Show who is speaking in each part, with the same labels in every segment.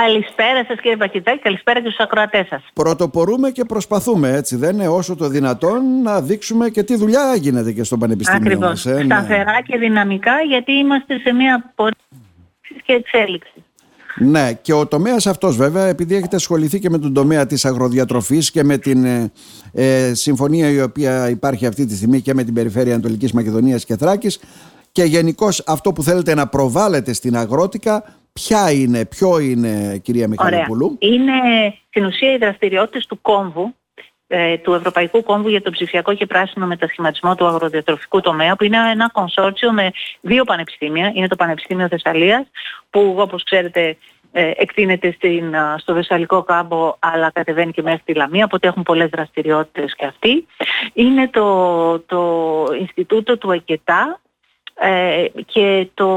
Speaker 1: Καλησπέρα σας κύριε Πακητάκη, καλησπέρα και στους ακροατές σας.
Speaker 2: Πρωτοπορούμε και προσπαθούμε έτσι δεν είναι όσο το δυνατόν να δείξουμε και τι δουλειά γίνεται και στο Πανεπιστήμιο
Speaker 1: Ακριβώς.
Speaker 2: μας. Ε,
Speaker 1: Σταθερά και δυναμικά γιατί είμαστε σε μια πορεία και εξέλιξης.
Speaker 2: Ναι, και ο τομέας αυτός βέβαια, επειδή έχετε ασχοληθεί και με τον τομέα της αγροδιατροφής και με την ε, ε, συμφωνία η οποία υπάρχει αυτή τη στιγμή και με την περιφέρεια Ανατολικής Μακεδονίας και Θράκης, και γενικώς αυτό που θέλετε να προβάλλετε στην αγρότικα, ποια είναι, ποιο είναι, κυρία Μιχαλοπούλου;
Speaker 1: Είναι στην ουσία οι δραστηριότητες του κόμβου ε, του Ευρωπαϊκού Κόμβου για τον ψηφιακό και πράσινο μετασχηματισμό του αγροδιατροφικού τομέα, που είναι ένα κονσόρτσιο με δύο πανεπιστήμια. Είναι το Πανεπιστήμιο Θεσσαλίας, που όπως ξέρετε ε, εκτείνεται στην, στο Θεσσαλικό κάμπο αλλά κατεβαίνει και μέχρι τη Λαμία, οπότε έχουν πολλές δραστηριότητες και αυτοί. Είναι το, το Ινστιτούτο του ΕΚΕΤΑ, ε, και το,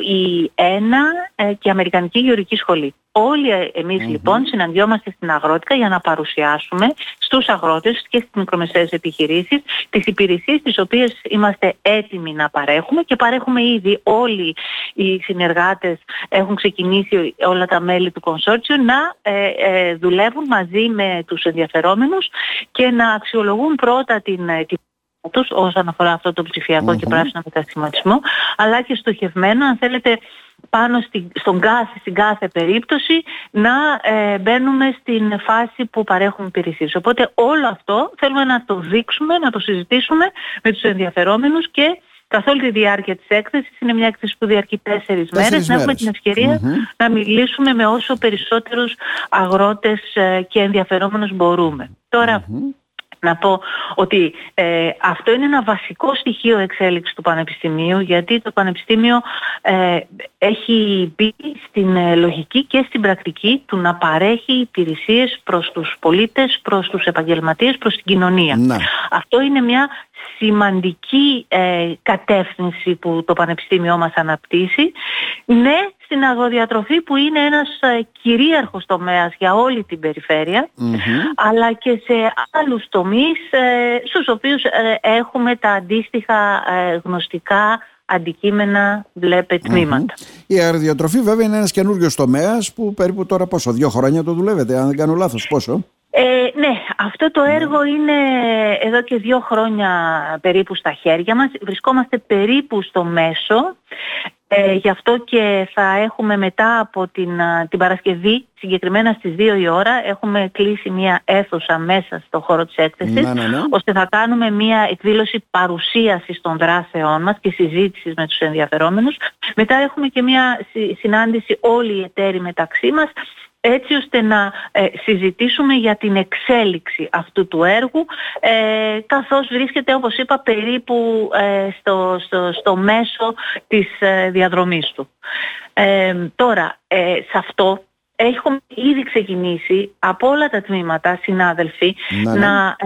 Speaker 1: η ΕΝΑ ε, και η Αμερικανική Γεωργική Σχολή. Όλοι εμείς λοιπόν συναντιόμαστε στην αγρότικα για να παρουσιάσουμε στους αγρότες και στις μικρομεσαίες επιχειρήσεις τις υπηρεσίες τις οποίες είμαστε έτοιμοι να παρέχουμε και παρέχουμε ήδη όλοι οι συνεργάτες έχουν ξεκινήσει όλα τα μέλη του κονσόρτσιου να ε, ε, δουλεύουν μαζί με τους ενδιαφερόμενους και να αξιολογούν πρώτα την, την τους όσον αφορά αυτό το ψηφιακό και πράσινο μετασχηματισμό, αλλά και στοχευμένο, αν θέλετε, πάνω στη, στον κάθε, στην κάθε περίπτωση να ε, μπαίνουμε στην φάση που παρέχουμε υπηρεσίες. Οπότε όλο αυτό θέλουμε να το δείξουμε, να το συζητήσουμε με τους ενδιαφερόμενους και καθ' όλη τη διάρκεια της έκθεσης, είναι μια έκθεση που διαρκεί τέσσερις, μέρες, να έχουμε την ευκαιρια να μιλήσουμε με όσο περισσότερους αγρότες ε, και ενδιαφερόμενους μπορούμε. Τώρα, να πω ότι ε, αυτό είναι ένα βασικό στοιχείο εξέλιξης του Πανεπιστημίου γιατί το Πανεπιστήμιο ε, έχει μπει στην ε, λογική και στην πρακτική του να παρέχει υπηρεσίες προς τους πολίτες, προς τους επαγγελματίες, προς την κοινωνία. Ναι. Αυτό είναι μια σημαντική ε, κατεύθυνση που το Πανεπιστήμιό μας αναπτύσσει. Ναι, στην αγροδιατροφή που είναι ένας ε, κυρίαρχος τομέας για όλη την περιφερεια αλλά και σε άλλους τομείς ε, στους οποίους ε, έχουμε τα αντίστοιχα γνωστικά αντικείμενα, βλέπε τμήματα.
Speaker 2: Η αγροδιατροφή βέβαια είναι ένας καινούριος τομέας που περίπου τώρα πόσο, δύο χρόνια το δουλεύετε, αν δεν κάνω λάθος, πόσο;
Speaker 1: Ε, ναι, αυτό το έργο είναι εδώ και δύο χρόνια περίπου στα χέρια μας. Βρισκόμαστε περίπου στο μέσο. Ε, γι' αυτό και θα έχουμε μετά από την, την Παρασκευή, συγκεκριμένα στις 2 η ώρα, έχουμε κλείσει μια αίθουσα μέσα στο χώρο της έκθεσης, ναι, ναι, ναι. ώστε θα κάνουμε μια εκδήλωση παρουσίασης των δράσεών μας και συζήτησης με τους ενδιαφερόμενους. Μετά έχουμε και μια συνάντηση όλοι οι εταίροι μεταξύ μας, έτσι ώστε να ε, συζητήσουμε για την εξέλιξη αυτού του έργου ε, καθώς βρίσκεται όπως είπα περίπου ε, στο, στο, στο μέσο της ε, διαδρομής του. Τώρα, σε αυτό έχουμε ήδη ξεκινήσει από όλα τα τμήματα, συνάδελφοι, ναι, ναι. να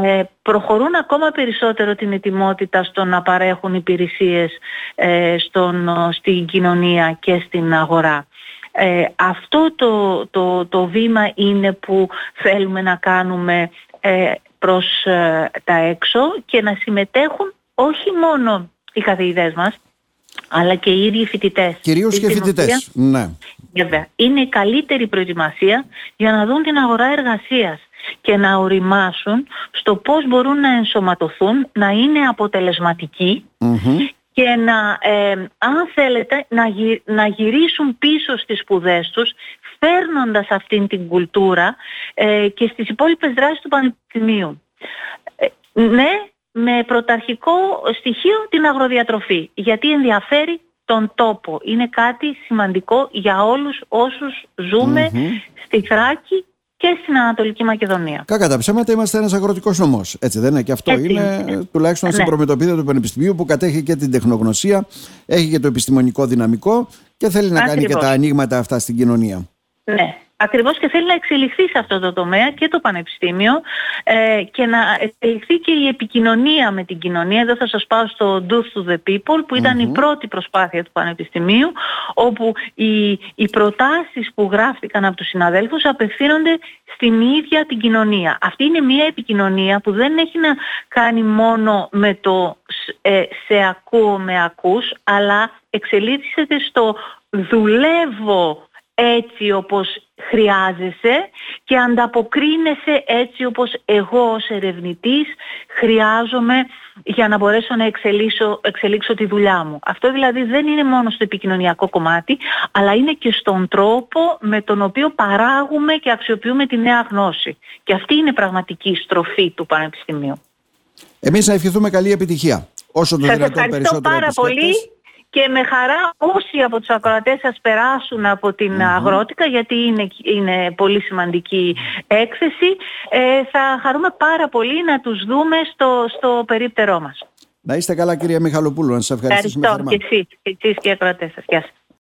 Speaker 1: προχωρούν ακόμα περισσότερο την ετοιμότητα στο να παρέχουν υπηρεσίες στον, στην κοινωνία και στην αγορά. Ε, αυτό το, το, το βήμα είναι που θέλουμε να κάνουμε ε, προς ε, τα έξω και να συμμετέχουν όχι μόνο οι καθηγητές μας, αλλά και οι ίδιοι φοιτητές.
Speaker 2: Κυρίως και φοιτητές, ναι.
Speaker 1: Βέβαια. Είναι η καλύτερη προετοιμασία για να δουν την αγορά εργασίας και να οριμάσουν στο πώς μπορούν να ενσωματωθούν, να είναι και να, ε, αν θέλετε, να, να γυρίσουν πίσω στις σπουδές τους φέρνοντας αυτήν την κουλτούρα ε, και στις υπόλοιπες δράσεις του Πανεπιστημίου. Ε, ναι, με πρωταρχικό στοιχείο την αγροδιατροφή, γιατί ενδιαφέρει τον τόπο. Είναι κάτι σημαντικό για όλους όσους στη Θράκη και στην Ανατολική Μακεδονία.
Speaker 2: Κακά τα ψέματα είμαστε ένας αγροτικός νομός. Έτσι δεν είναι; Και αυτό είναι, τουλάχιστον ναι. στην προμετωπίδα του Πανεπιστημίου που κατέχει και την τεχνογνωσία, έχει και το επιστημονικό δυναμικό και θέλει να κάνει και τα ανοίγματα αυτά στην κοινωνία.
Speaker 1: Ναι. Ακριβώς και θέλει να εξελιχθεί σε αυτό το τομέα και το Πανεπιστήμιο ε, και να εξελιχθεί και η επικοινωνία με την κοινωνία. Εδώ θα σας πάω στο Do to the People που ηταν η πρώτη προσπάθεια του Πανεπιστημίου όπου οι, οι προτάσεις που γράφτηκαν από τους συναδέλφους απευθύνονται στην ίδια την κοινωνία. Αυτή είναι μια επικοινωνία που δεν έχει να κάνει μόνο με το ε, σε ακούω με ακούς αλλά εξελίσσεται στο δουλεύω έτσι όπως χρειάζεσαι και ανταποκρίνεσαι έτσι όπως εγώ ως ερευνητής χρειάζομαι για να μπορέσω να εξελίξω, εξελίξω τη δουλειά μου. Αυτό δηλαδή δεν είναι μόνο στο επικοινωνιακό κομμάτι, αλλά είναι και στον τρόπο με τον οποίο παράγουμε και αξιοποιούμε τη νέα γνώση. Και αυτή είναι πραγματική στροφή του Πανεπιστημίου.
Speaker 2: Εμείς να ευχηθούμε καλή επιτυχία. Όσο το δυνατόν περισσότερο
Speaker 1: πάρα πολύ και με χαρά όσοι από τους ακροατές σας περάσουν από την αγρότικα γιατί είναι, είναι πολύ σημαντική έκθεση ε, θα χαρούμε πάρα πολύ να τους δούμε στο, στο περίπτερό μας.
Speaker 2: Να είστε καλά κυρία Μιχαλοπούλου, να σας ευχαριστήσουμε
Speaker 1: Ευχαριστώ και εσείς, και εσείς και οι ακροατές σας. Γεια σας.